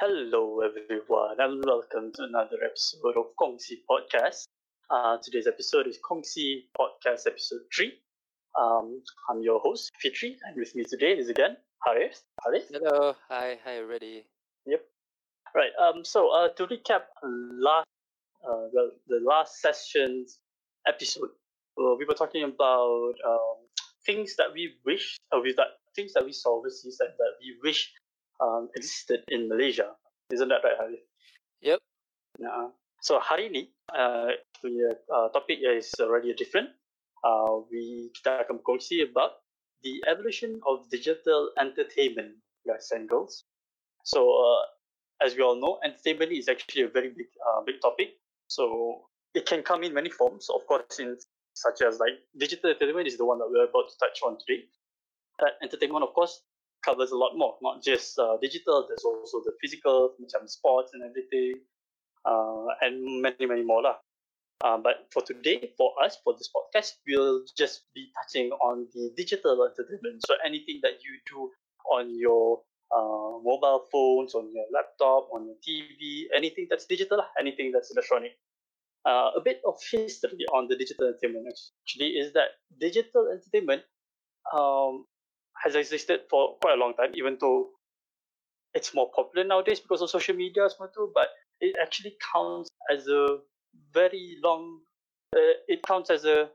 Hello, everyone, and welcome to another episode of Kongsi Podcast. Uh, today's episode is Kongsi Podcast Episode 3. Um, I'm your host, Fitri, and with me today is again Harith. Harith? Hello, hi, hi, everybody. Yep. Right, um, so uh, to recap last, uh, the, the last session's episode, uh, we were talking about um, things that we wish, uh, with that things that we saw overseas and that we wish um, existed in Malaysia. Isn't that right, Harith? Yep. Nah. So hari ni uh, punya uh, topik is already different. Uh, we kita akan berkongsi about the evolution of digital entertainment, guys and girls. So uh, as we all know, entertainment is actually a very big uh, big topic. So it can come in many forms, of course, in such as like digital entertainment is the one that we're about to touch on today. But entertainment, of course, covers a lot more, not just uh, digital. There's also the physical, macam sports and everything, uh, and many many more lah. Uh, but for today, for us, for this podcast, we'll just be touching on the digital entertainment. So anything that you do on your uh, mobile phones, on your laptop, on your TV, anything that's digital, anything that's electronic. Uh, a bit of history on the digital entertainment actually is that digital entertainment um, has existed for quite a long time, even though it's more popular nowadays because of social media but it actually counts as a very long. Uh, it counts as a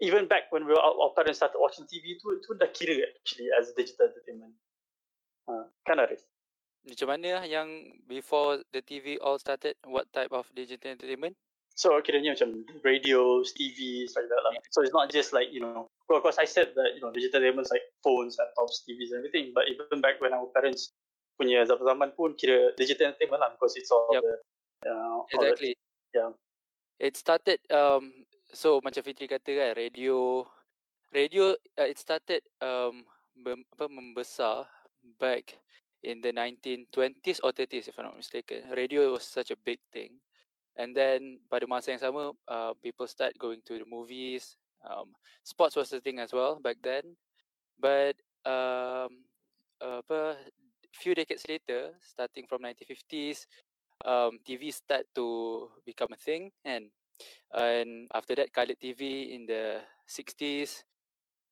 even back when we were, our, our parents started watching TV tu itu dah kira actually as digital entertainment. Uh, kan Arif? Macam mana yang before the TV all started, what type of digital entertainment? So kiranya macam radios, TVs like that lah. So it's not just like you know, well, of course I said that you know digital is like phones, laptops, TVs, and everything. But even back when our parents punya zaman pun kira digital entertainment lah because it's all Yup. the uh, all the- Exactly. yeah. It started, um, so macam Fitri kata kan, radio, radio, uh, it started um, mem, apa, membesar back in the 1920s or 30s if I'm not mistaken. Radio was such a big thing. And then pada masa yang sama, uh, people start going to the movies. Um, sports was the thing as well back then. But um, apa, few decades later, starting from 1950s, um, TV start to become a thing, and and after that, colored TV in the 60s.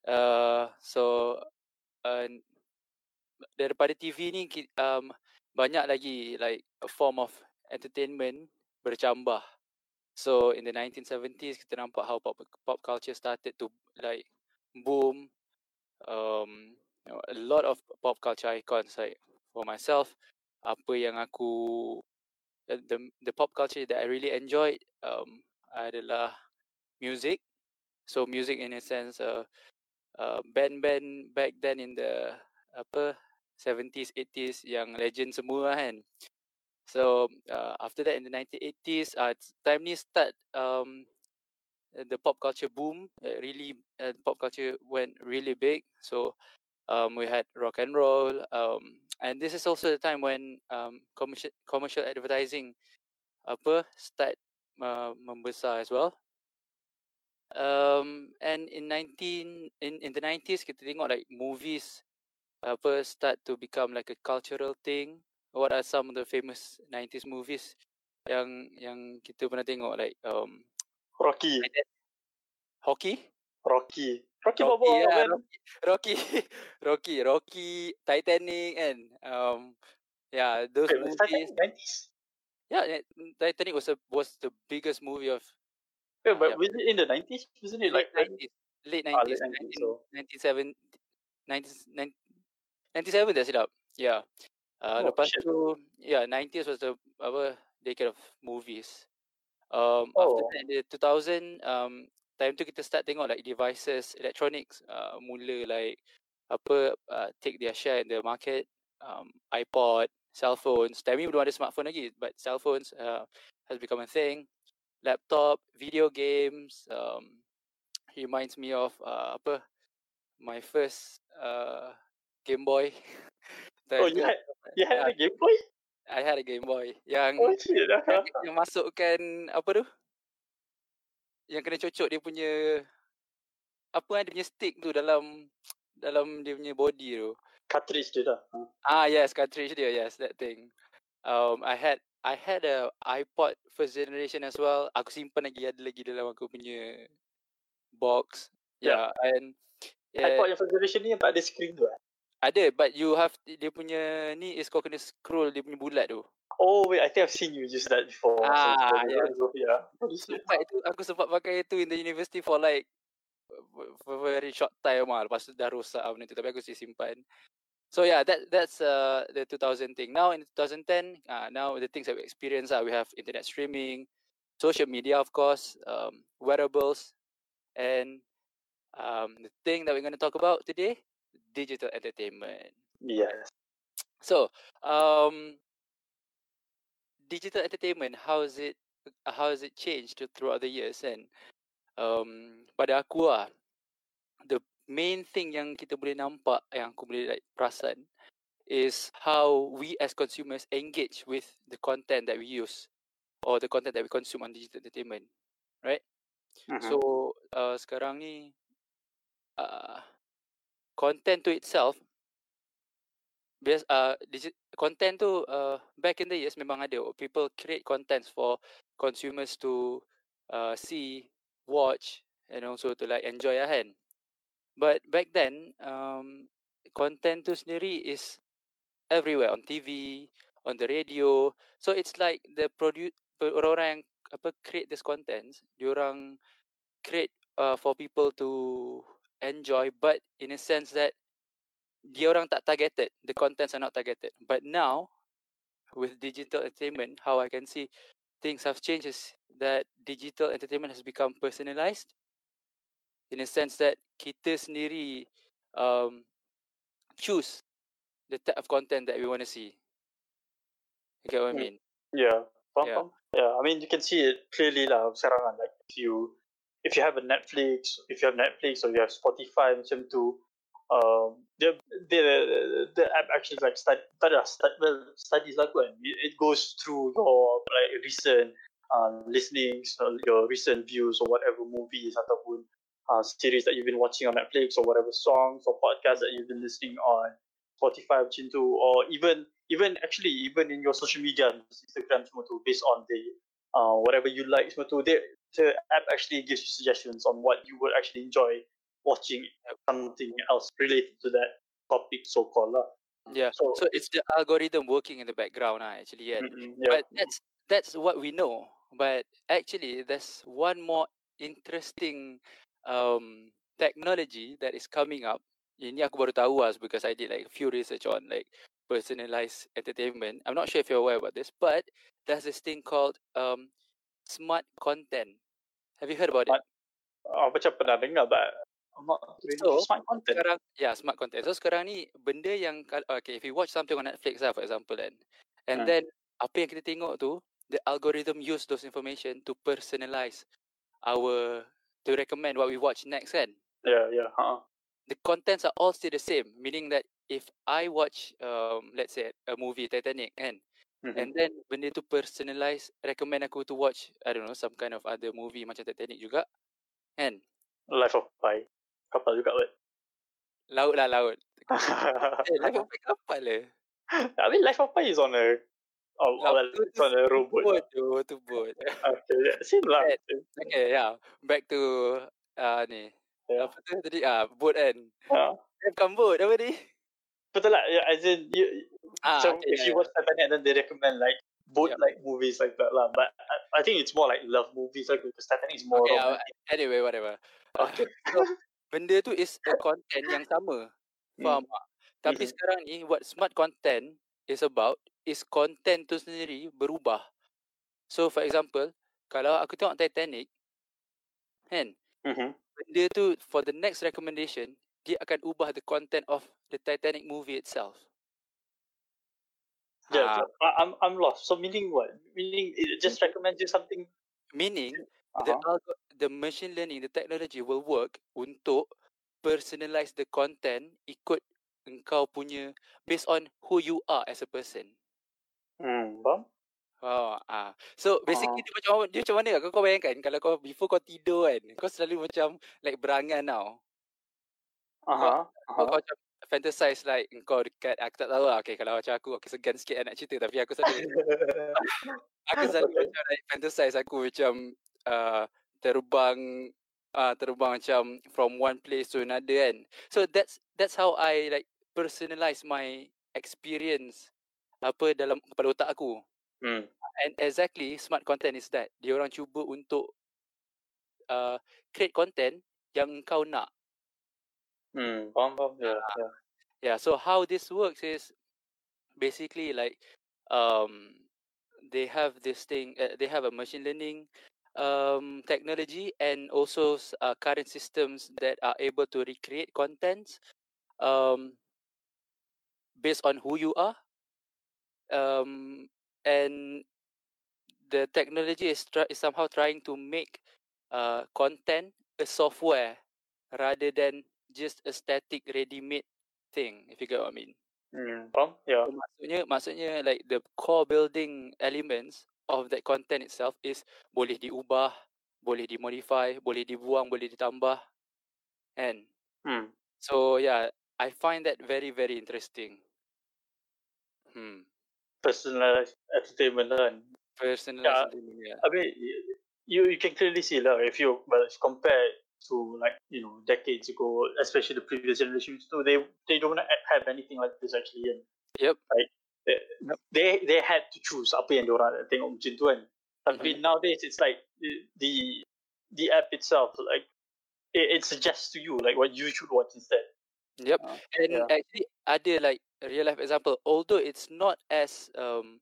Uh, so and daripada TV ni um, banyak lagi like a form of entertainment bercambah. So in the 1970s kita nampak how pop pop culture started to like boom. Um, a lot of pop culture icons like for myself, apa yang aku the the, pop culture that I really enjoyed um, adalah music. So music in a sense, uh, uh, band-band back then in the apa 70s, 80s yang legend semua kan. So uh, after that in the 1980s, uh, ni start um, uh, the pop culture boom. Uh, really, uh, pop culture went really big. So um, we had rock and roll, um, and this is also the time when um, commercial commercial advertising apa start uh, membesar as well. Um, and in 19 in in the 90s kita tengok like movies apa start to become like a cultural thing. What are some of the famous 90s movies yang yang kita pernah tengok like um Rocky, hockey? Rocky, Rocky Rocky, Balboa, yeah. Rocky, Rocky, Rocky, Titanic, and um, yeah, those Wait, movies. Titanic 90s? Yeah, Titanic was a was the biggest movie of Yeah, but Yeah. was it in the 90s? Wasn't it late like nineties, late Ah, nineties, late 90s, so- 97, 97 dah silap. Yeah. Uh, Oh, lepas shit. tu, yeah, 90s was the apa decade of movies. Um, after Oh. that, the 2000, um, time tu kita start tengok like devices, electronics, uh, mula like apa uh, take their share in the market. Um, iPod, cell phones. Time ni belum ada smartphone lagi, but cell phones uh, has become a thing. Laptop, video games. Um, reminds me of uh, apa my first uh, Game Boy. Oh, you had you had a Yeah. Game Boy? I had a Game Boy yang Oh shit. yang, yang masukkan apa tu? Yang kena cocok dia punya apa kan dia punya stick tu dalam dalam dia punya body tu. cartridge dia dah. Ha. Ah yes, cartridge dia, yes, that thing. Um, I had I had a iPod first generation as well. Aku simpan lagi ada lagi dalam aku punya box. Yeah. Yeah, and yeah, iPod yang first generation ni yang tak ada screen tu eh? Ada but you have dia punya ni is kau kena scroll dia punya bulat tu. Oh wait, I think I've seen you use that before. Ah, so, yeah. so, yeah. Shit. Sempat itu aku sempat pakai itu in the university for like for very short time lah. Lepas tu dah rosak lah benda tu tapi aku still simpan. So yeah, that that's uh the 2000 thing. Now in 2010, uh, now the things that we experience uh, we have internet streaming, social media of course, um, wearables, and um, the thing that we're going to talk about today, digital entertainment. Yes. So, um, digital entertainment, how is it, how has it changed throughout the years? And um, pada aku lah, the main thing yang kita boleh nampak, yang aku boleh like perasan, is how we as consumers engage with the content that we use or the content that we consume on digital entertainment, right? Mhm. So uh, sekarang ni uh, content to itself bias uh, digi- content tu uh, back in the years memang ada. People create contents for consumers to uh, see watch and also to like enjoy lah kan. But back then um, content tu sendiri is everywhere on TV on the radio. So it's like the produce orang-orang yang apa create this contents diorang create uh, for people to enjoy but in a sense that dia orang tak targeted the contents are not targeted but now with digital entertainment how i can see things have changed is that digital entertainment has become personalized in a sense that kita sendiri um, choose the type of content that we want to see you get what i Hmm. mean Yeah. Faham, Yeah. faham. Yeah, I mean you can see it clearly lah sekarang kan. Like if you if you have a Netflix, if you have Netflix or you have Spotify macam tu, um, the the the app actually like study, tak stud, well, studies lah. It, goes through your like recent uh, listenings, uh, your recent views or whatever movies ataupun uh, series that you've been watching on Netflix or whatever songs or podcasts that you've been listening on Spotify macam tu or even even actually even in your social media Instagram semua tu based on the uh, whatever you like semua they, the app actually gives you suggestions on what you would actually enjoy watching something else related to that topic so called yeah So- so, it's the algorithm working in the background lah actually Mm-mm, yeah. But that's that's what we know. But actually, there's one more interesting um, technology that is coming up. Ini aku baru tahu lah because I did like a few research on like personalized entertainment. I'm not sure if you're aware about this, but there's this thing called um, smart content. Have you heard about it? Smart uh, macam pernah dengar but I'm not really So, smart content. sekarang yeah smart content so sekarang ni benda yang okay if you watch something on Netflix lah for example kan and Hmm. then apa yang kita tengok tu the algorithm use those information to personalize our to recommend what we watch next kan Yeah, yeah. Uh-uh. the contents are all still the same meaning that if I watch um let's say a movie Titanic kan Mhm. and then benda tu personalize recommend aku to watch I don't know some kind of other movie macam Titanic juga kan Life of Pi. Kapal juga kot. laut lah laut eh life of Pi kapal le I mean Life of Pi is on a oh, well, tu it's on a robot. Boat tu, tu boat. Okay, yeah. Same lah. Okay, yeah. Back to uh, ni. Yeah. Apa tu tadi? Ah, boat kan. Ah, Eh, bukan boat. Apa ni? Betul lah. Yeah, as in, you, Ah, so okay, if you yeah, watch Titanic, then they recommend like boat like movies like that lah. But I, I think it's more like love movies like because Titanic is more Okay, romantic. uh, anyway, whatever. Uh, Okay. so, benda tu is a content yang sama. Faham tak? Tapi Mhm. sekarang ni, what smart content is about is content tu sendiri berubah. So, for example, kalau aku tengok Titanic, kan, Mhm. benda tu for the next recommendation, dia akan ubah the content of the Titanic movie itself. Yeah, Ah, so I, I'm I'm lost. So meaning what? Meaning it just recommends you something. meaning the Uh-huh. algo- the machine learning, the technology will work untuk personalize the content ikut engkau punya based on who you are as a person. Hmm, faham? Oh, ah. So basically Ah. dia macam dia macam mana kau, kau bayangkan kalau kau before kau tidur kan, kau selalu macam like berangan tau. Aha. Kau, aha. kau macam fantasize like kau dekat aku tak tahu lah. Okay, kalau macam aku, aku segan sikit nak cerita tapi aku selalu aku selalu Okay. macam like fantasize aku macam uh, terbang uh, terbang macam from one place to another kan. So that's that's how I like personalize my experience apa dalam kepala otak aku. Hmm. And exactly smart content is that. Dia orang cuba untuk uh, create content yang kau nak. Hmm. Faham, faham. Yeah, yeah. Yeah, so how this works is basically like um they have this thing uh, they have a machine learning um technology and also uh, current systems that are able to recreate contents um based on who you are um and the technology is, try- is somehow trying to make uh content a software rather than just a static ready-made thing if you get what I mean Hmm. Faham? Yeah. So maksudnya maksudnya like the core building elements of that content itself is boleh diubah, boleh dimodify, boleh dibuang, boleh ditambah. And Hmm. so yeah, I find that very very interesting. Hmm. Personalized entertainment kan. Personalized entertainment, yeah. I mean, you you can clearly see lah if you well compare to like you know decades ago, especially the previous generations too, they they don't have anything like this actually. And Yep. they, Yep. they they had to choose apa yang diorang nak tengok macam tu kan. Tapi Mhm. nowadays it's like the the, the app itself like it, it suggests to you like what you should watch instead. Yep. Uh, And yeah. actually ada like a real life example, although it's not as um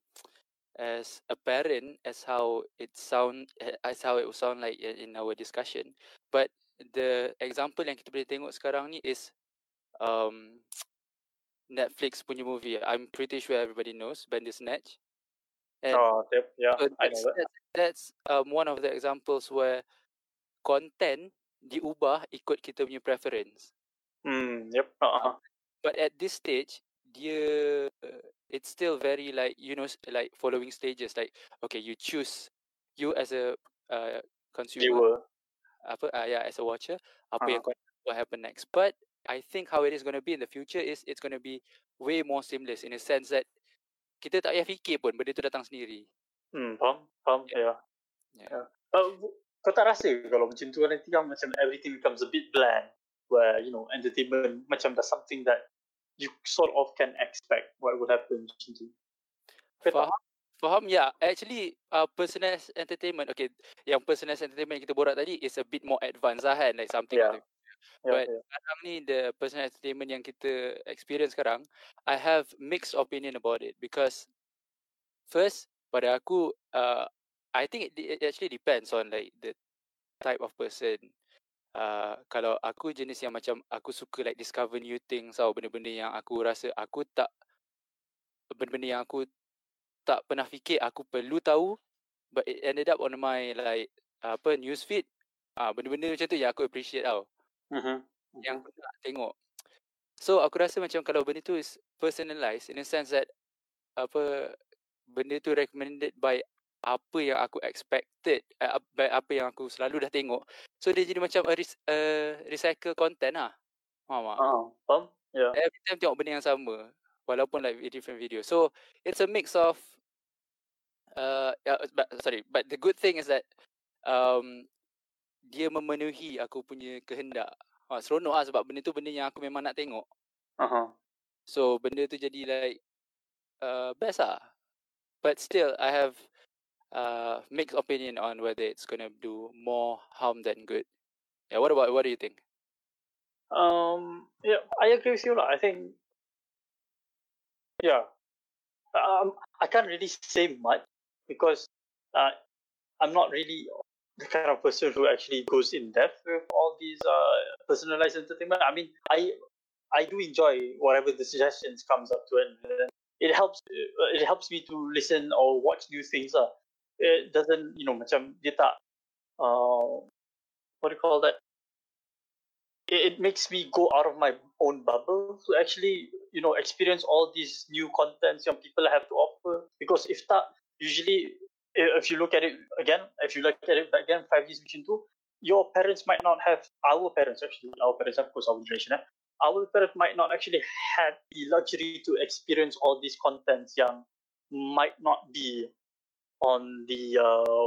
as apparent as how it sound eh, as how it will sound like in, our discussion, but the example yang kita boleh tengok sekarang ni is um Netflix punya movie. I'm pretty sure everybody knows Bandersnatch. And Oh, yep, yeah, I that's, know that. that's, that's um one of the examples where content diubah ikut kita punya preference. Hmm, yep. Uh-huh. but at this stage dia uh, it's still very like you know like following stages like okay you choose you as a uh, consumer Viewer. apa uh, yeah as a watcher apa Uh-huh. yang what happen next but I think how it is going to be in the future is it's going to be way more seamless in a sense that kita tak payah fikir pun benda tu datang sendiri Hmm, faham, faham, yeah. yeah. Yeah. Uh, kau tak rasa kalau macam tu nanti kan macam everything becomes a bit bland where you know entertainment macam there's something that you sort of can expect what would happen tak? faham faham yeah actually uh, personalized entertainment okay yang personalized entertainment yang kita borak tadi is a bit more advanced lah kan like something Yeah. the Yeah, But yeah. sekarang ni the personal entertainment yang kita experience sekarang, I have mixed opinion about it because first pada aku, uh, I think it, it actually depends on like the type of person. Uh, kalau aku jenis yang macam aku suka like discover new things tau benda-benda yang aku rasa aku tak benda-benda yang aku tak pernah fikir aku perlu tahu but it ended up on my like apa news feed ah benda-benda macam tu yang aku appreciate tau Mhm. yang aku nak tengok. So aku rasa macam kalau benda tu is personalized in a sense that apa benda tu recommended by apa yang aku expected uh, apa yang aku selalu dah tengok. So dia jadi macam a, res- a recycle content lah. Faham tak? Ah, faham? Yeah. Every time tengok benda yang sama walaupun like different video. So it's a mix of uh yeah, but, sorry but the good thing is that um dia memenuhi aku punya kehendak. Ha, seronok lah sebab benda tu benda yang aku memang nak tengok. Uh-huh. So benda tu jadi like uh, best lah. But still I have uh, mixed opinion on whether it's gonna do more harm than good. Yeah, what about what do you think? Um, yeah, I agree with you. lah. I think, yeah, um, I can't really say much because uh, I'm not really the kind of person who actually goes in depth with all these uh, personalized entertainment. I mean, I I do enjoy whatever the suggestions comes up to. And it helps. uh, It helps me to listen or watch new things. Uh. It doesn't, you know, macam dia tak, uh, what do you call that? it, it makes me go out of my own bubble to actually you know experience all these new contents young people have to offer because if that usually if you look at it again if you look at it again, five years macam tu your parents might not have our parents actually our parents of course our generation eh, our parents might not actually have the luxury to experience all these contents young might not be on the uh,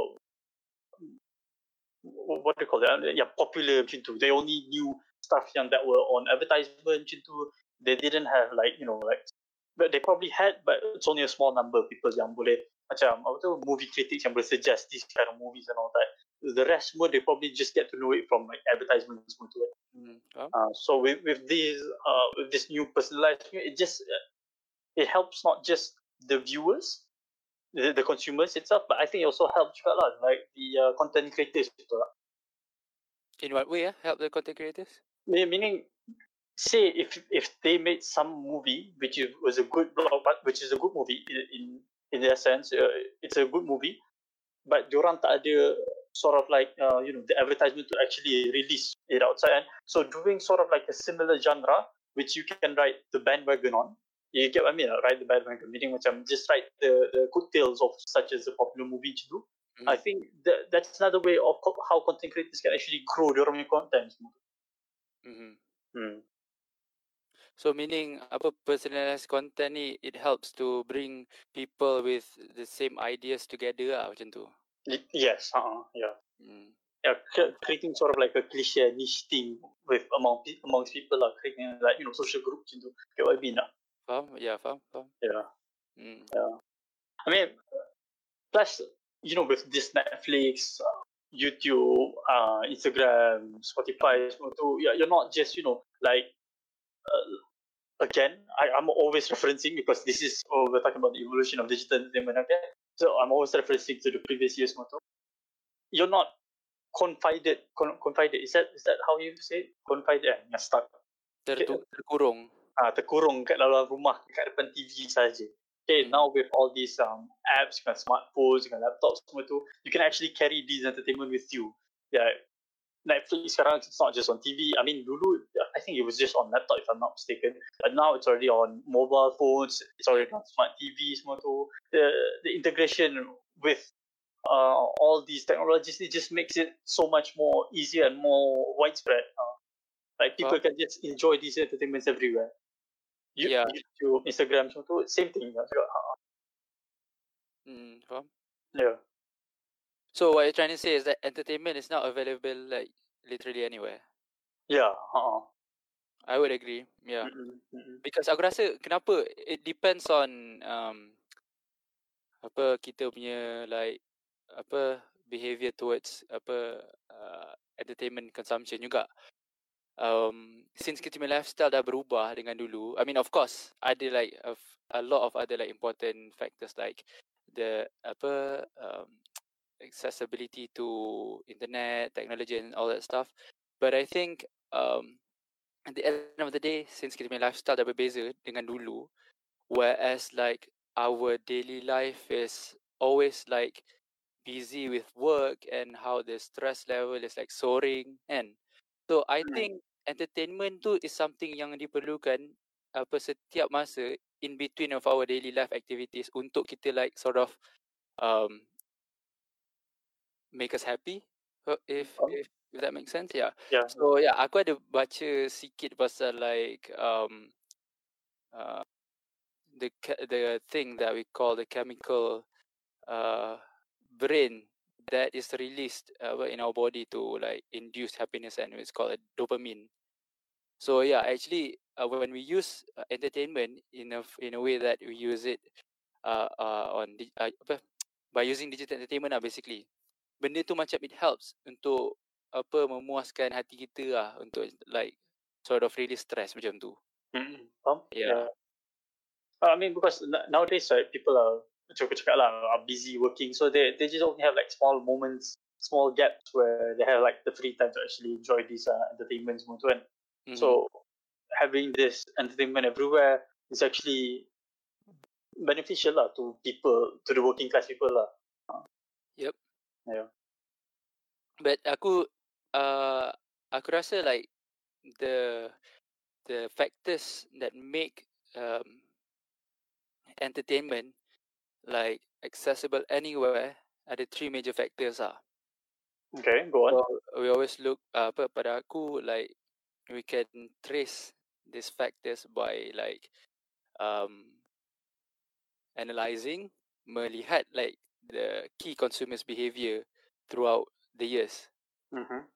what do you call it? Yeah, popular macam tu. They only knew stuff yang that were on advertisement macam tu. They didn't have like you know like but they probably had but it's only a small number of people yang boleh macam apa tu movie critics yang boleh suggest this kind of movies and all that the rest more they probably just get to know it from like advertisements semua tu Mm. Uh, so with with these uh with this new personalized it just uh, it helps not just the viewers the, the consumers itself but I think it also helps juga lah like the uh, content creators gitu lah. In what way? Yeah? Help the content creators? Meaning say if if they made some movie which is, was a good blog which is a good movie in in, in that sense uh, it's a good movie but diorang tak ada sort of like uh, you know the advertisement to actually release it outside and so doing sort of like a similar genre which you can write the bandwagon on you get what I mean right the bandwagon meaning macam just write the the good tales of such as a popular movie to do. Mm. I think that that's another way of co- how content creators can actually grow their own content. Mm-hmm. Hmm. So meaning apa personalized content ni it helps to bring people with the same ideas together lah macam tu. Yes, uh, yeah. Mm. yeah, creating sort of like a cliche niche thing with among amongst people like creating like you know social groups into get what I mean lah. Ya, faham, faham. Yeah. Mm. I mean plus you know with this Netflix, uh, YouTube, uh, Instagram, Spotify, tu, yeah, you're not just you know like uh, again I, I'm always referencing because this is oh, we're talking about the evolution of digital entertainment okay so I'm always referencing to the previous years motto you're not confided con- confided is that is that how you say it? confided yang stuck terkurung. Ah, terkurung kat dalam rumah kat depan TV saja. Okay, now with all these um, apps, dengan smartphones, dengan laptops semua tu, you can actually carry these entertainment with you. Yeah, Netflix sekarang it's not just on TV. I mean, dulu I think it was just on laptop if I'm not mistaken. But now it's already on mobile phones. It's already on smart TV semua tu. The the integration with uh, all these technologies it just makes it so much more easier and more widespread. Uh, like people Faham. can just enjoy these entertainments everywhere. Yeah. YouTube, Instagram semua tu same thing lah juga. Uh, Mm, faham? yeah. So what you're trying to say is that entertainment is not available like literally anywhere. Yeah. Uh-uh. I would agree. Yeah. Mm-mm. Because aku rasa kenapa it depends on um apa kita punya like apa behavior towards apa uh, entertainment consumption juga. Um, since kita punya lifestyle dah berubah dengan dulu, I mean of course ada like a, a lot of other like important factors like the apa um, accessibility to internet, technology and all that stuff. But I think um, at the end of the day, since kita punya lifestyle dah berbeza dengan dulu, whereas like our daily life is always like busy with work and how the stress level is like soaring and so I Hmm. think entertainment tu is something yang diperlukan apa setiap masa in between of our daily life activities untuk kita like sort of um make us happy uh, if Faham. if, if that makes sense yeah Yeah. So yeah, aku ada baca sikit pasal like um uh the the thing that we call the chemical uh brain that is released uh, in our body to like induce happiness and it's called a dopamine. So yeah, actually uh, when we use uh, entertainment in a in a way that we use it uh, uh on di- uh, apa by using digital entertainment lah basically. Benda tu macam it helps untuk apa memuaskan hati kita lah untuk like sort of release stress macam tu. Mm-mm. Faham? Yeah. Uh, I mean, because nowadays, right, people are macam aku cakap lah, are busy working, so they they just only have like small moments, small gaps where they have like the free time to actually enjoy these uh, entertainments semua tu kan. Mhm. So having this entertainment everywhere is actually beneficial lah to people, to the working class people lah. Yep. Yeah. But aku uh aku rasa like the the factors that make um entertainment like accessible anywhere ada three major factors ah. Okay, go on. So we always look uh, apa pada aku like we can trace these factors by like um, analyzing, melihat like the key consumers' behavior throughout the years. Mm-hmm.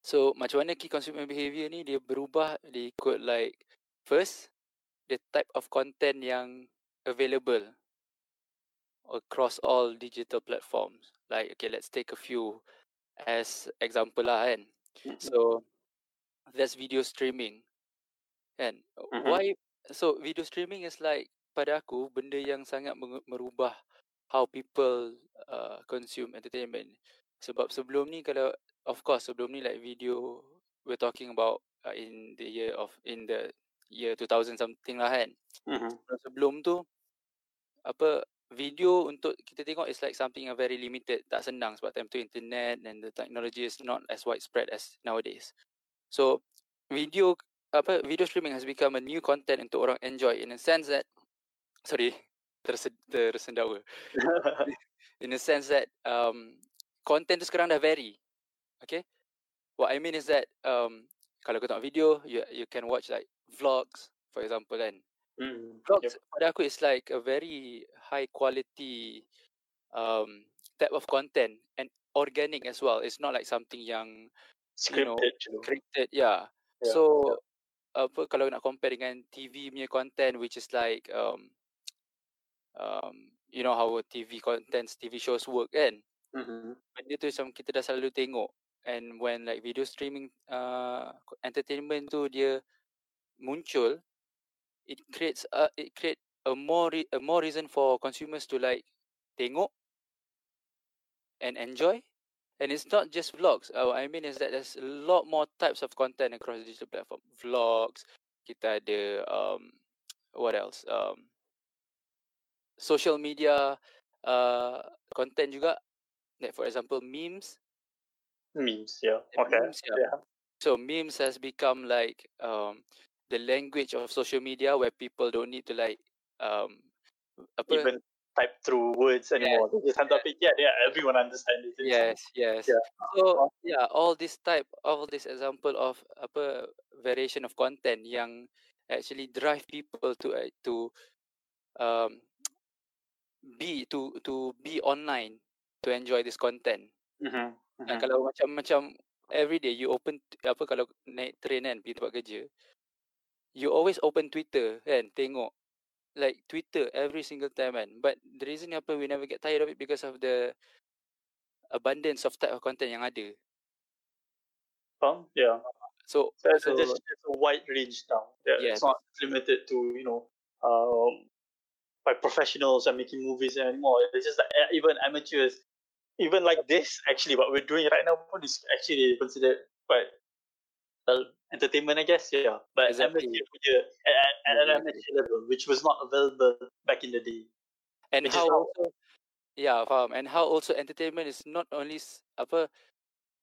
So macam mana key consumer behavior ni dia berubah dia ikut like first the type of content yang available across all digital platforms. Like okay let's take a few as example lah kan. Mm-hmm. So that's video streaming. Kan? Mhm. Why so video streaming is like pada aku benda yang sangat merubah how people uh, consume entertainment. Sebab sebelum ni kalau of course sebelum ni like video we're talking about uh, in the year of in the year 2000 something lah kan. Mm-hmm. Sebelum tu apa video untuk kita tengok is like something yang very limited tak senang sebab time tu internet and the technology is not as widespread as nowadays. So video apa video streaming has become a new content untuk orang enjoy in a sense that sorry terse, tersendawa. In a sense that um content tu sekarang dah vary okay? What i mean is that um kalau kau tengok video you you can watch like vlogs for example kan mm vlogs pada aku is like a very high quality um type of content and organic as well. It's not like something yang you know, Scripted, you know. scripted. Yeah. Yeah, So apa kalau nak compare dengan TV punya content which is like um um you know how TV contents, TV shows work kan. Mm-hmm. Benda tu macam kita dah selalu tengok and when like video streaming uh entertainment tu dia muncul it creates a it create a more re- a more reason for consumers to like tengok and enjoy and it's not just vlogs uh, what i mean is that there's a lot more types of content across the digital platform vlogs kita ada um what else um social media uh content juga like for example memes Memes, yeah. Okay. memes, yeah. Yeah. So memes has become like um the language of social media where people don't need to like um apa Even type through words anymore. Hand up it. Yeah, yeah. Everyone understands it. Yes yes Yeah. so yeah all this type all this example of apa variation of content yang actually drive people to uh, to um be to to be online to enjoy this content Mhm, Dan mhm. kalau macam macam every day you open apa kalau naik train kan pergi tempat kerja you always open Twitter kan tengok like Twitter every single time kan but the reason apa we never get tired of it because of the abundance of type of content yang ada Faham? Yeah. so So so a, just, a wide range now. Yeah, Yes. It's not limited to, you know, um, by professionals and making movies anymore. It's just like uh, even amateurs, even like this, actually, what we're doing right now is actually considered quite, well, entertainment, I guess. Yeah. But Exactly. punya, at, at, at an Exactly. level, which was not available back in the day. and how how- also yeah faham and how also entertainment is not only apa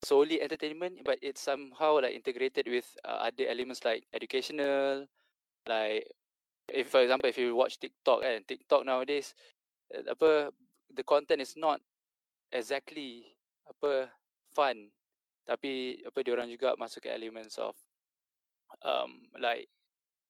solely entertainment but it's somehow like integrated with uh, other elements like educational like if for example if you watch TikTok and TikTok nowadays uh, apa the content is not exactly apa fun tapi apa dia orang juga masuk ke elements of um like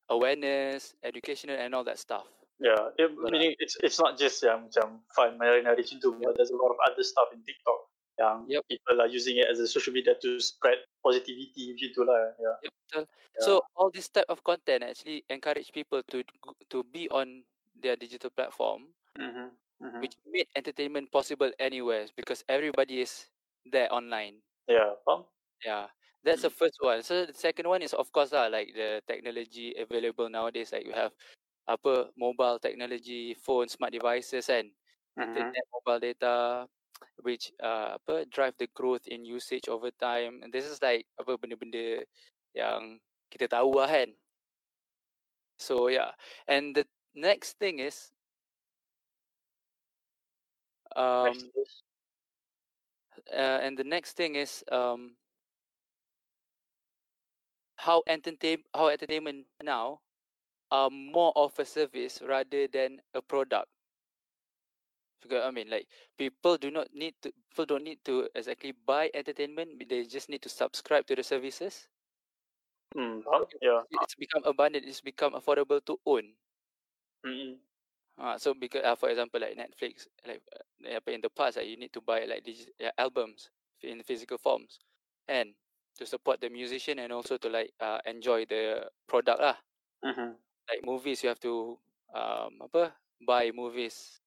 awareness educational and all that stuff Yeah, it, Betul meaning it's it's not just yang macam fun nari-nari macam tu, but there's a lot of other stuff in TikTok yang Yep. people are using it as a social media to spread positivity macam tu lah. Yeah. Yep, betul. Yeah. So all this type of content actually encourage people to to be on their digital platform, Mm-hmm. Mm-hmm. which made entertainment possible anywhere because everybody is there online. Yeah, faham? Yeah, that's the first one. So the second one is of course lah like the technology available nowadays. Like you have apa mobile technology, phone, smart devices, and Mhm. internet, mobile data, which uh, apa drive the growth in usage over time. And this is like apa benda-benda yang kita tahu lah kan. So yeah, and the next thing is um uh, and the next thing is um how entertain how entertainment now are more of a service rather than a product. What I mean? Like people do not need to people don't need to exactly buy entertainment. They just need to subscribe to the services. Hmm. Yeah. It's become abundant. It's become affordable to own. Mm-mm. Uh, so because uh, for example like Netflix like uh, in the past like, you need to buy like these albums in physical forms and to support the musician and also to like uh, enjoy the product lah. Mm-hmm. like movies you have to um apa buy movies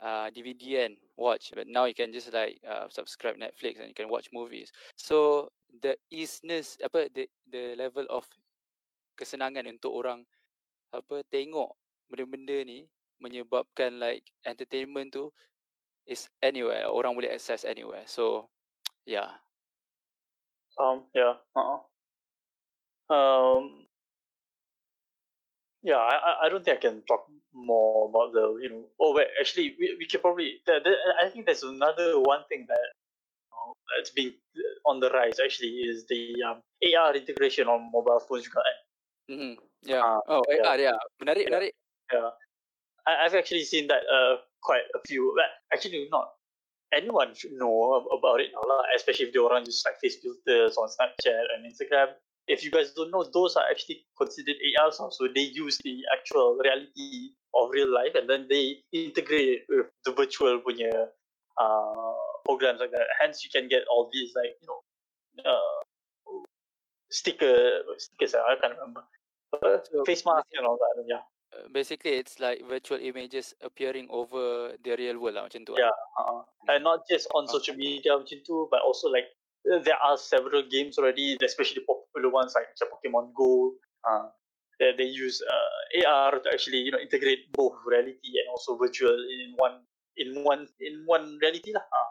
uh DVD and watch. But now you can just like uh, subscribe Netflix and you can watch movies. So the easiness apa the the level of kesenangan untuk orang apa tengok benda-benda ni menyebabkan like entertainment tu is anywhere. Orang boleh access anywhere. So yeah Um, yeah. Uh-uh. Um, yeah, I, I- I don't think I can talk more about the, you know, oh, wait, actually, we, we could probably, there, there, I think there's another one thing that, uh, that's been on the rise actually is the um, AR integration on mobile phones juga kan. mm-hmm. yeah Ah, oh yeah. AR yeah menarik Yeah. menarik Yeah. I, I've actually seen that uh, quite a few, well, actually not anyone should know about it now, lah, especially if they orang use like face filters on Snapchat and Instagram. If you guys don't know, those are actually considered ARs. now. So they use the actual reality of real life and then they integrate it with the virtual punya uh, programs like that. Hence, you can get all these like you know uh, sticker stickers. I can't remember. Uh, face mask and all that. Yeah. Basically it's like virtual images appearing over the real world lah macam tu Yeah. Uh, and not just on social media macam tu, but also like uh, there are several games already, especially popular ones like macam Pokemon Go. Uh, they, they use uh, AR to actually you know integrate both reality and also virtual in one in one in one reality lah. Uh,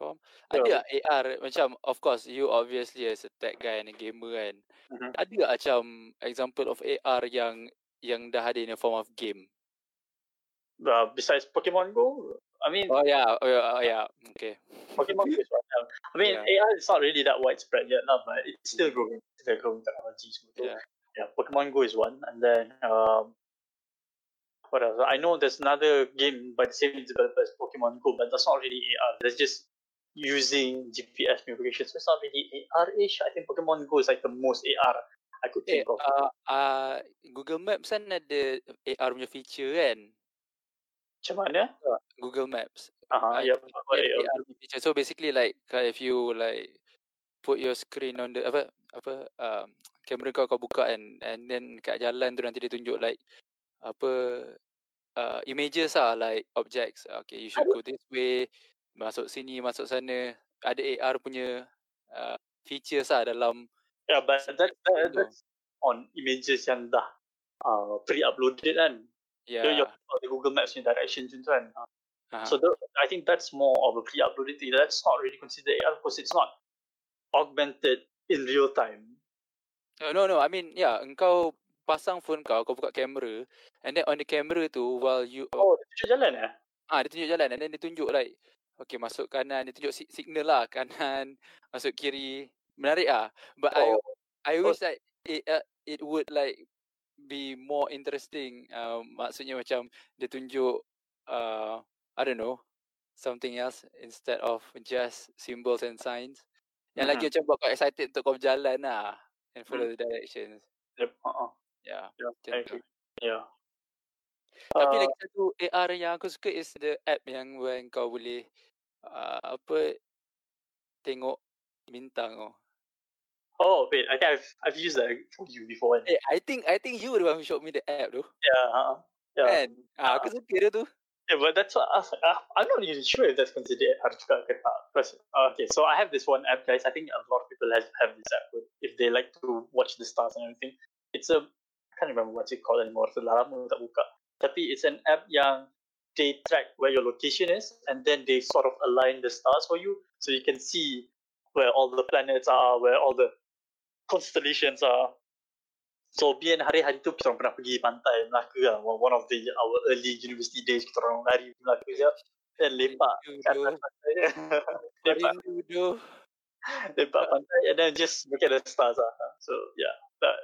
faham Yeah. ada tak AR macam of course you obviously as a tech guy and a gamer kan Mhm. ada macam example of AR yang yang dah ada in the form of game uh, besides Pokemon Go, I mean oh yeah oh yeah, oh, yeah. okay Pokemon Go is one. I mean Yeah. AR is not really that widespread yet, lah, but it's still growing. It's still growing technology. So, yeah yeah, Pokemon Go is one, and then um, what else? I know there's another game by the same developer as Pokemon Go, but that's not really AR. That's just using GPS navigation. So it's not really AR-ish. I think Pokemon Go is like the most AR Could eh think of. uh, uh, Google Maps kan ada AR punya feature kan Macam mana? Google Maps Uh-huh, uh, yeah. AR feature so basically like if you like put your screen on the apa apa um, kamera kau kau buka kan and then kat jalan tu nanti dia tunjuk like apa uh, images lah like objects okay you should go this way masuk sini masuk sana ada AR punya uh, features lah dalam Yeah, but that, that, that's on images yang dah uh, pre-uploaded kan. yeah Yeah. Your, the Google Maps in direction tu kan. uh, So the, I think that's more of a pre-uploaded thing. That's not really considered AR because it's not augmented in real time. Uh, no no I mean yeah engkau pasang phone kau kau buka kamera and then on the camera tu while you Oh, dia tunjuk jalan eh? Ah, dia tunjuk jalan and then dia tunjuk like okay masuk kanan dia tunjuk si- signal lah kanan masuk kiri menarik ah but Oh. I I Oh. wish that it uh, it would like be more interesting um, maksudnya macam dia tunjuk uh, I don't know something else instead of just symbols and signs yang lagi macam buat kau excited untuk kau berjalan lah and follow the directions Yep. Uh-uh. yeah Yeah, macam. Yeah. Tapi Uh, lagi satu AR yang aku suka is the app yang where kau boleh uh, apa tengok bintang oh. oh wait, I think I've I've used that for you before. Eh, I think I think you were the one who showed me the app tu. Yeah. Uh-uh. Yeah. Kan? Ah, aku suka dia tu. Yeah, but that's what I, was like, uh, I'm not really sure if that's considered AR juga ke tak. Because uh, okay, so I have this one app, guys. I think a lot of people have have this app with- if they like to watch the stars and everything. It's a I can't remember what it's called anymore. So lama tak buka. Tapi it's an app yang they track where your location is and then they sort of align the stars for you, so you can see where all the planets are, where all the constellations are. So biar hari-hari tu kita orang pernah pergi pantai Melaka lah. One of the our early university days kita orang lari Melaka je. Dan lepak kat atas pantai lepak, lepak pantai and then just look at the stars lah. So yeah. That,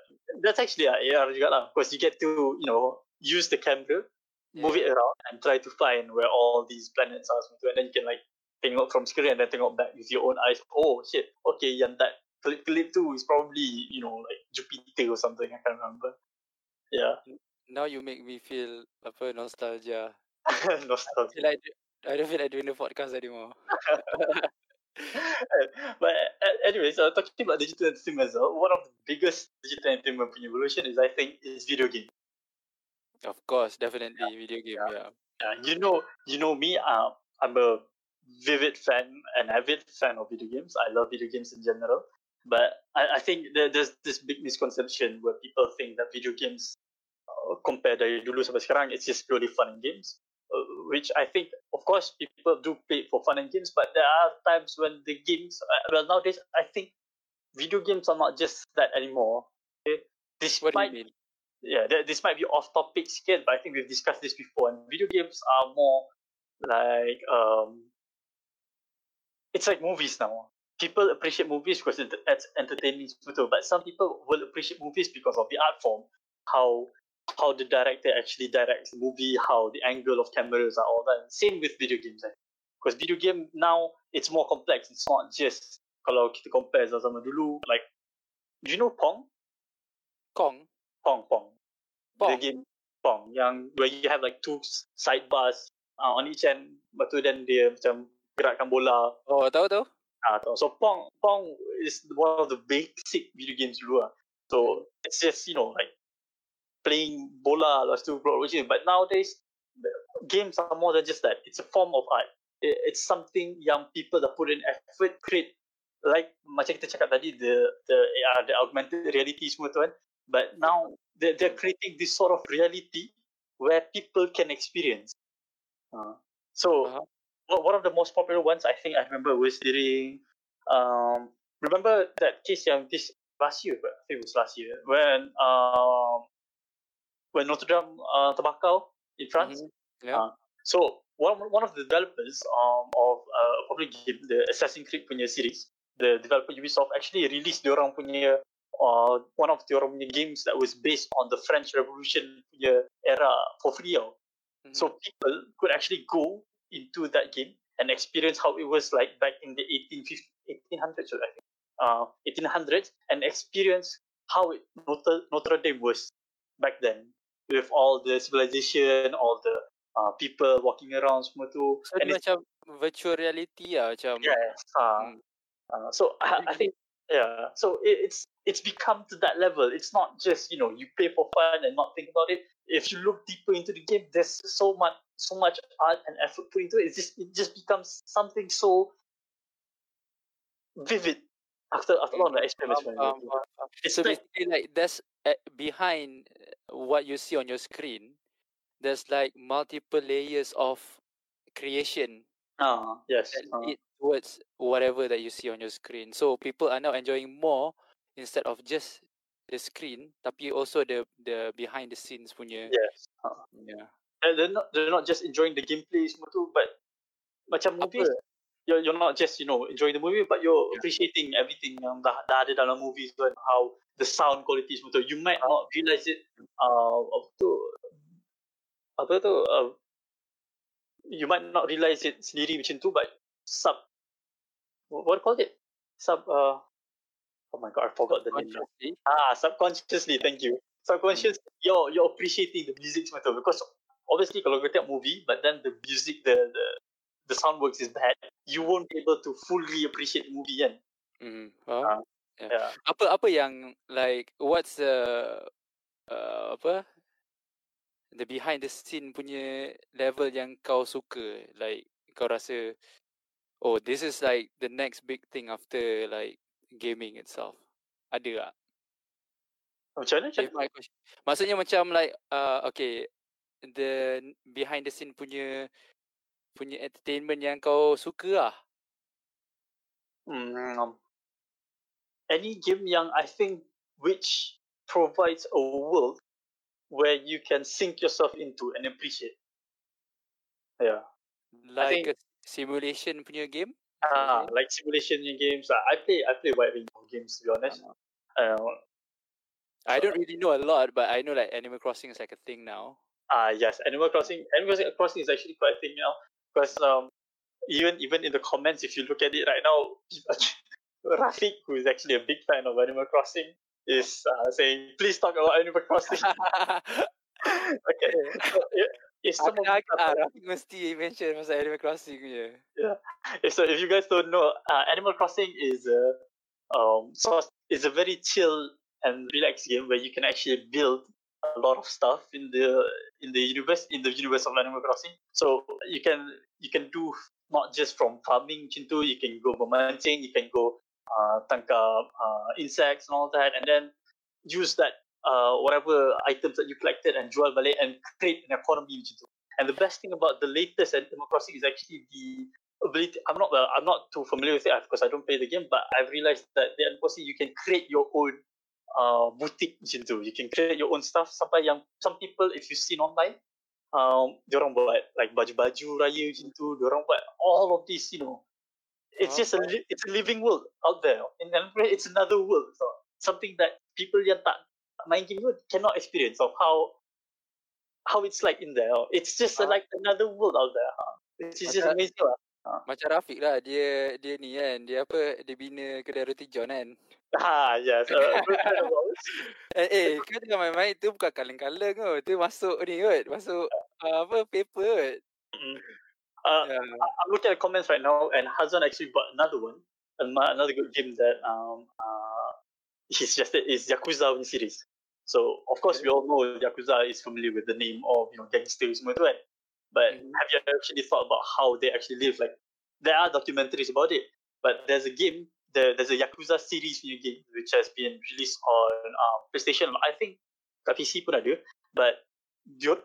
that's actually uh, AR juga lah. Because you get to, you know, use the camera, move it around and try to find where all these planets are. And then you can like tengok from screen and then tengok back with your own eyes. Oh shit. Okay, yang that Philip Philip too is probably you know like Jupiter or something. I can't remember. Yeah, Now you make me feel apa nostalgia. nostalgia. feel like I don't feel like doing the podcast anymore. but anyways, uh, talking about digital entertainment, as well, one of the biggest digital entertainment evolution is I think is video game. Of course, definitely video game. Yeah. Uh, you know, you know me. Uh, I'm a vivid fan, an avid fan of video games. I love video games in general. But I, I think there, there's this big misconception where people think that video games, uh, compared dari dulu sampai sekarang, it's just purely fun and games. Uh, which I think, of course, people do play for fun and games, but there are times when the games, uh, well, nowadays, I think video games are not just that anymore. Okay? What do you mean? yeah, th- this might be off topic again, but I think we've discussed this before. And video games are more like um, it's like movies now. People appreciate movies because it's entertaining, betul. But some people will appreciate movies because of the art form, how how the director actually directs the movie, how the angle of cameras are all that. Same with video games. Because video game now it's more complex. It's not just kalau kita compare sama dulu. Like, do you know Pong? Kong. Pong, Pong. Pong. The game Pong yang where you have like two sidebars uh, on each end, but then dia macam gerakkan bola. Oh, tahu tahu. Uh, so Pong Pong is one of the basic video games dulu lah. So it's just you know like playing bola lepas tu watching. But nowadays games are more than just that. It's a form of art. It, it's something yang people that put in effort create like macam kita cakap tadi the the AR the augmented reality semua tu kan. But now they're, they're creating this sort of reality where people can experience. Uh, so Uh-huh. One one of the most popular ones I think I remember was during um remember that case yang this last year but I think it was last year when um when Notre Dame uh, terbakar in France. Mhm. Yeah. Uh, so one one of the developers um of uh, a public game the Assassin's Creed punya series the developer Ubisoft actually released diorang punya uh, one of diorang punya games that was based on the French Revolution punya era for free. Mhm. So people could actually go into that game and experience how it was like back in the 1850, 1800s, I think, uh, 1800s, and experience how it, Notre, Notre Dame was back then with all the civilization, all the uh, people walking around semua tu. So And it's, macam virtual reality lah macam. yes, uh, Hmm. uh, so I, I think yeah, so it, it's it's become to that level. It's not just you know you play for fun and not think about it. If you look deeper into the game, there's so much so much art and effort put into it. It's just it just becomes something so vivid after after all the experiments. Faham, when you faham, do it. faham, faham. It's So like basically like there's uh, behind uh, what you see on your screen, there's like multiple layers of creation ah yes, that uh, towards whatever that you see on your screen. So people are now enjoying more instead of just the screen, tapi also the the behind the scenes punya. yes. Uh, Yeah. They're not they're not just enjoying the gameplay semua tu, but macam movies you're, you're not just you know enjoying the movie but you're Yeah. appreciating everything yang dah, dah ada dalam movies tu how the sound quality semua tu. You might not realize it uh, apa tu apa tu uh, you might not realize it sendiri macam tu but sub what, what do you call it? Sub uh, oh my god I forgot the name Ah, subconsciously, thank you. subconsciously you're you're appreciating the music semua tu because obviously kalau kau tengok movie, but then the music, the the the sound works is bad, you won't be able to fully appreciate the movie kan. Mm. Faham? Ah, Yeah. Yeah. Apa apa yang like what's the uh, apa the behind the scene punya level yang kau suka like kau rasa oh this is like the next big thing after like gaming itself ada tak? Macam mana? Macam question- Maksudnya macam like uh, okay the behind the scene punya punya entertainment yang kau suka lah. Hmm, any game yang I think which provides a world where you can sink yourself into and appreciate. Yeah. Like think- a simulation punya game. Ah, Simulation? like simulation games. ah, I play I play wide range of games to be honest. Uh, I don't really know a lot, but I know like Animal Crossing is like a thing now. Ah yes, Animal Crossing. Animal Crossing is actually quite a thing now because um even even in the comments, if you look at it right now, Rafiq, who is actually a big fan of Animal Crossing, is uh, saying, please talk about Animal Crossing. okay. So, yeah, if some of Agak you agak mesti mention pasal Animal Crossing punya. Yeah, so if you guys don't know, uh, Animal Crossing is a um so it's a very chill and relaxed game where you can actually build a lot of stuff in the in the universe in the universe of Animal Crossing. So you can you can do not just from farming macam tu, you can go memancing, you can go uh, tangkap uh, insects and all that, and then use that uh, whatever items that you collected and jual balik and create an economy macam tu. And the best thing about the latest Animal Crossing is actually the ability. I'm not uh, I'm not too familiar with it because I don't play the game, but I've realized that the Animal Crossing you can create your own uh, boutique macam tu. You can create your own stuff sampai yang some people if you seen online, um, diorang buat like baju-baju raya macam tu. Diorang buat all of this, you know. It's just a it's a living world out there. In Crossing, it's another world. So something that people yang tak main game tu cannot experience of how how it's like in there. It's just uh, like another world out there. Huh? It's just Macam- amazing lah. Macam Rafiq lah dia dia ni kan dia apa dia bina kedai roti john kan. Ha, yes. Uh, ours. Eh, eh kau tengah main-main tu bukan kaleng-kaleng tu. Tu masuk ni kot. Masuk uh, apa paper kot. Mm. Uh, Ya. I'm looking at the comments right now, and Hazan actually bought another one, ano- another good game that um uh he suggested is Yakuza series. So of course we all know Yakuza is familiar with the name of you know gangsters semua tu kan. But Mhm. have you actually thought about how they actually live? Like there are documentaries about it, but there's a game. There, there's a Yakuza series new game which has been released on um, PlayStation. I think kat PC pun ada. But your,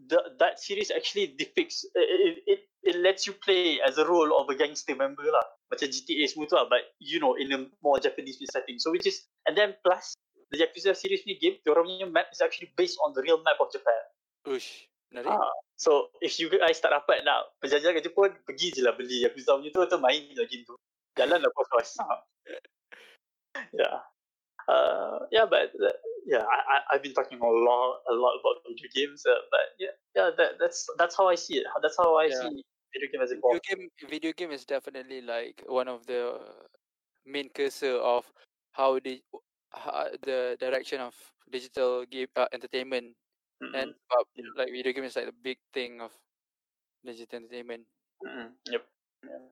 the, that series actually depicts it, it it lets you play as a role of a gangster member lah macam GTA semua tu lah but you know in a more Japanese setting so which is and then plus the Yakuza series ni game diorang punya map is actually based on the real map of Japan Ush. Menarik. Ah, so if you guys tak dapat nak penjajahan ke Jepun pergi je lah beli Yakuza punya tu atau main je lah game tu jalan lah puas-puas Ah. yeah uh, yeah but uh, yeah I, I I've been talking a lot a lot about video games uh, but yeah yeah that that's that's how I see it that's how I Yeah. see video game as a Video game video game is definitely like one of the main cursor of how the how the direction of digital game uh, entertainment Mm-mm. and uh, Yeah. like video game is like the big thing of digital entertainment. Mm-mm. Yep. Yeah.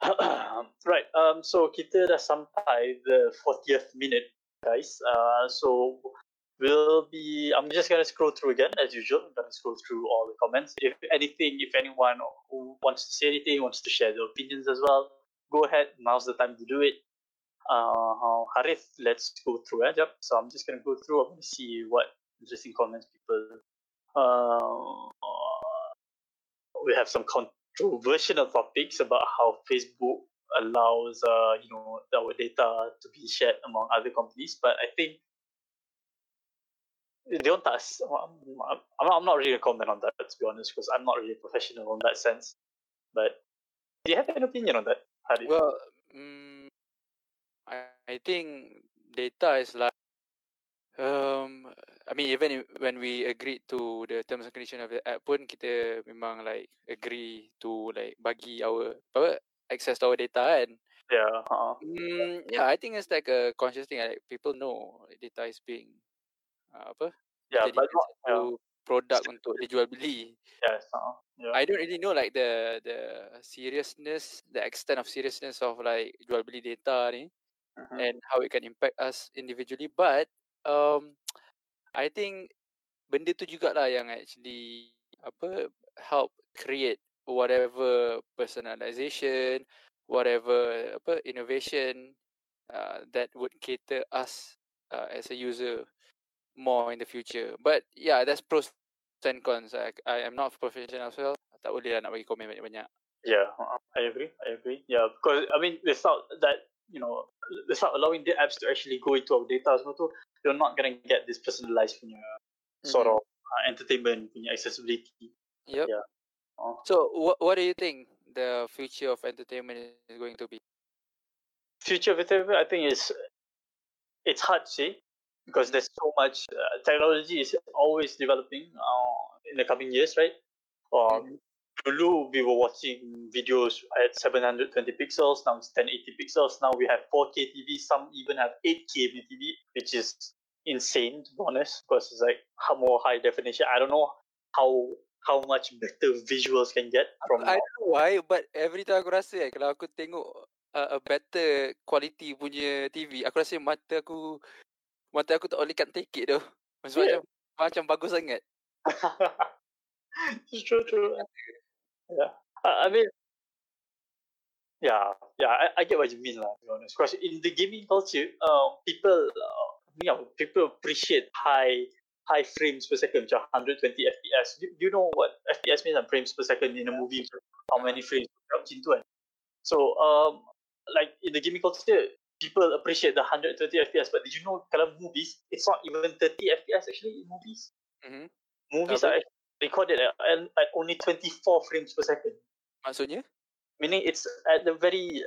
right. Um. So kita dah sampai the 40th minute, guys. Uh. So we'll be. I'm just gonna scroll through again as usual. I'm gonna scroll through all the comments. If anything, if anyone who wants to say anything, wants to share their opinions as well, go ahead. Now's the time to do it. Uh, Harith, let's go through it. Yep. So I'm just gonna go through. I'm gonna see what interesting comments people. Uh, we have some controversial topics about how Facebook allows, uh, you know, our data to be shared among other companies. But I think they don't ask. I'm, I'm, I'm not really gonna comment on that to be honest, because I'm not really professional in that sense. But do you have an opinion on that? Harith? Well, mm, I I think data is like um I mean even if, when we agreed to the terms and condition of the app pun kita memang like agree to like bagi our apa access to our data kan. yeah. Uh, Mm, yeah, I think it's like a conscious thing. Like people know data is being uh, apa yeah, but not. Yeah. produk untuk dijual beli. Yes. Uh, yeah. I don't really know like the the seriousness, the extent of seriousness of like jual beli data ni Mhm. and how it can impact us individually. But um, I think benda tu jugalah yang actually apa help create whatever personalization, whatever apa innovation uh, that would cater us uh, as a user more in the future. But yeah, that's pros and cons. I, I am not professional as well. Tak boleh lah nak bagi komen banyak-banyak. Yeah, I agree. I agree. Yeah, because I mean, without that, you know, without allowing the apps to actually go into our data, semua tu, you're not gonna get this personalized punya sort of uh, entertainment punya accessibility. Yep. Yeah. Oh. So what what do you think the future of entertainment is going to be? Future of entertainment, I think is it's hard to say because there's so much uh, technology is always developing uh, in the coming years, right? Um, dulu we were watching videos at 720 pixels. Now it's 1080 pixels. Now we have 4K TV. Some even have 8K TV, which is insane to be honest, because it's like more high definition. I don't know how how much better visuals can get from. I don't know why, but every time aku rasa eh, kalau aku tengok uh, a better quality punya TV, aku rasa mata aku mata aku tak boleh kan take it tu. Macam yeah. macam macam bagus sangat. true, true. Yeah, I, I mean, yeah, yeah, I, I get what you mean, lah. To be honest, because in the gaming culture, um, people, uh, you know, people appreciate high high frames per second, 120 FPS. Do, do you know what FPS means and frames per second in a movie? How many frames per second? So, um, like in the gaming culture, people appreciate the 120 FPS, but did you know kalau movies, it's not even 30 FPS actually in movies. Mm-hmm. Movies are recorded at, at only 24 frames per second. Maksudnya? Meaning it's at the very.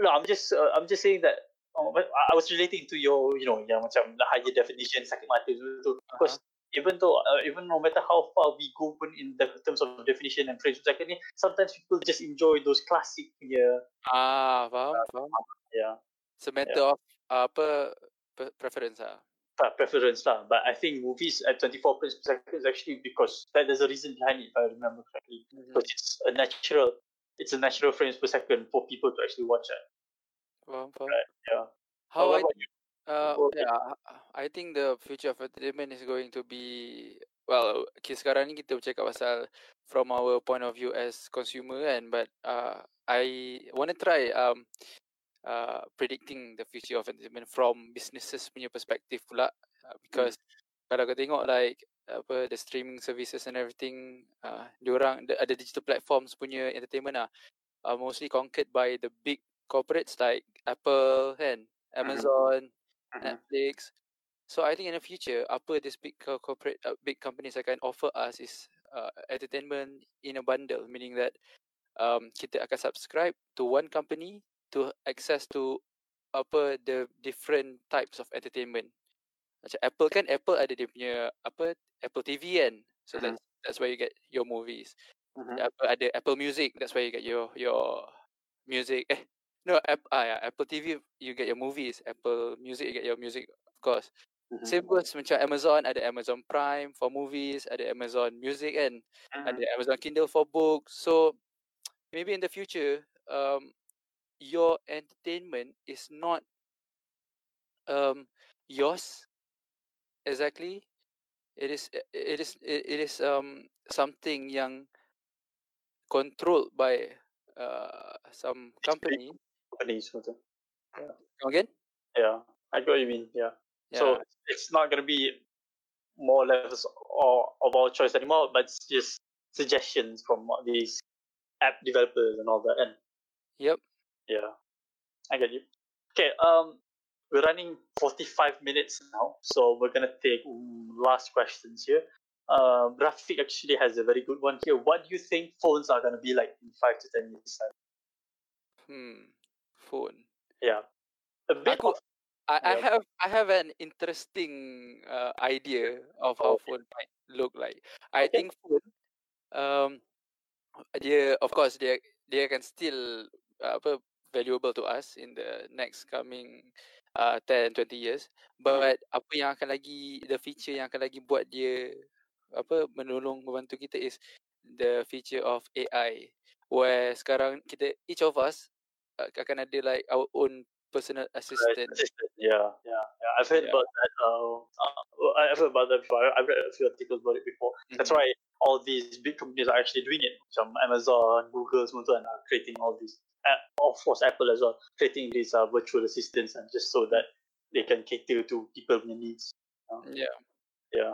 No, I'm just uh, I'm just saying that oh, I was relating to your you know yang macam the higher definition sakit mata tu because uh-huh. even though uh, even no matter how far we go pun in the terms of definition and frames per second ni sometimes people just enjoy those classic punya ah faham uh, faham yeah it's a matter yeah. of uh, apa preference ah preference lah. But I think movies at 24 frames per second is actually because that there's a reason behind it, if I remember correctly. Mm-hmm. Because it's a natural, it's a natural frames per second for people to actually watch it. Well. Right, yeah. How I, uh, yeah, I think the future of entertainment is going to be well. Okay, sekarang ni kita bercakap pasal from our point of view as consumer and but uh, I want to try um uh, predicting the future of entertainment from businesses punya perspective pula uh, because mm. kalau kau tengok like apa the streaming services and everything uh, diorang ada digital platforms punya entertainment lah are mostly conquered by the big corporates like Apple kan mm-hmm. Amazon mm-hmm. Netflix so I think in the future apa this big corporate uh, big companies akan offer us is uh, entertainment in a bundle meaning that um, kita akan subscribe to one company to access to apa the different types of entertainment. Macam Apple kan Apple ada dia punya apa Apple TV kan. So uh-huh. that's that's where you get your movies. Uh-huh. Apple ada Apple Music that's where you get your your music. Eh no App, ah yeah, Apple TV you get your movies. Apple Music you get your music of course. Uh-huh. Same goes macam Amazon ada Amazon Prime for movies, ada Amazon Music kan. Uh-huh. Ada Amazon Kindle for books. So maybe in the future um your entertainment is not um yours exactly. It is it is it is um something yang controlled by uh some company. companies yeah. Again? Yeah i get what you mean yeah, yeah. so it's not going to be more levels or of our choice anymore but it's just suggestions from these app developers and all that and yep yeah, I get you. Okay, um, we're running 45 minutes now, so we're gonna take last questions here. Uh, Rafiq actually has a very good one here. What do you think phones are gonna be like in five to ten years time? Hmm, phone. Yeah, a bit. Aku, of, I, I have I have an interesting uh, idea of how okay. phone might look like. I okay. think phone, um, dia of course dia dia can still apa valuable to us in the next coming uh, 10 20 years but apa yang akan lagi the feature yang akan lagi buat dia apa menolong membantu kita is the feature of AI where sekarang kita each of us uh, akan ada like our own personal assistant. assistant. Yeah, yeah, yeah. I've heard yeah. about that. Uh, uh, I've heard about that before. I've read a few articles about it before. Mm-hmm. That's why all these big companies are actually doing it. Some Amazon, Google, semua tu are creating all these of course Apple as well, creating these uh, virtual assistants and just so that they can cater to people's needs. Um, yeah. Yeah.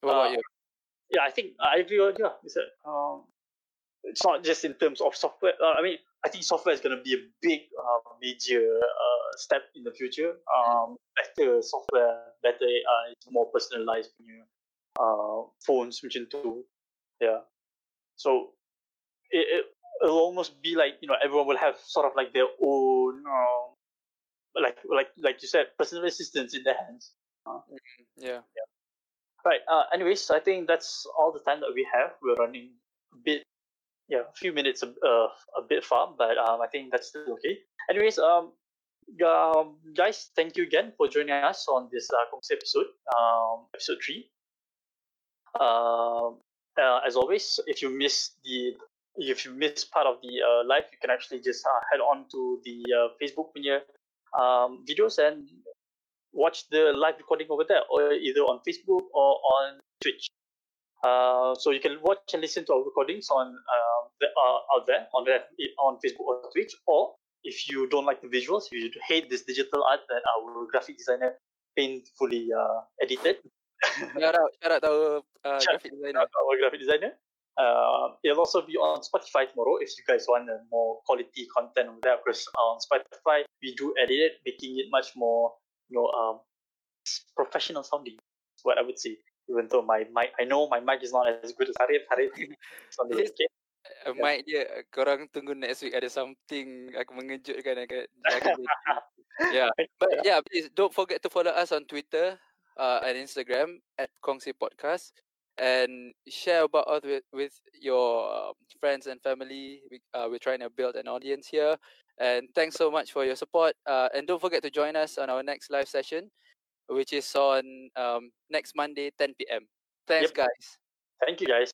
What about uh, you? Yeah, I think I agree with you. It's, a, um, it's not just in terms of software. Uh, I mean, I think software is going to be a big, uh, major uh, step in the future. Um, better software, better AI, more personalized uh, phones, which into yeah. So it, it it'll almost be like you know everyone will have sort of like their own um, like like like you said personal assistants in their hands uh, yeah yeah right uh anyways i think that's all the time that we have we're running a bit, yeah, a few minutes a, uh, a bit far, but um, I think that's still okay. Anyways, um, um, guys, thank you again for joining us on this uh, episode, um, episode three. Um, uh, as always, if you missed the if you missed part of the uh, live, you can actually just uh, head on to the uh, Facebook punya um, videos and watch the live recording over there, or either on Facebook or on Twitch. Uh, so you can watch and listen to our recordings on uh, the, uh, out there on the, on Facebook or Twitch, or if you don't like the visuals, if you hate this digital art that our graphic designer painfully uh, edited. shout out, shout out to our uh, graphic designer. Our graphic designer. Uh, it'll also be on Spotify tomorrow if you guys want a more quality content on there. Because on Spotify we do edit it, making it much more, you know, um, professional sounding. What I would say. Even though my mic, I know my mic is not as good as Harith. Harith sounded okay. Uh, mic dia korang tunggu next week ada something aku mengejutkan yeah but yeah please don't forget to follow us on Twitter uh, and Instagram at Kongsi Podcast and share about us with, with your uh, friends and family. We, uh, we're trying to build an audience here. And thanks so much for your support. Uh, and don't forget to join us on our next live session, which is on um, next Monday, 10 p.m. Thanks, yep. guys. Thank you, guys.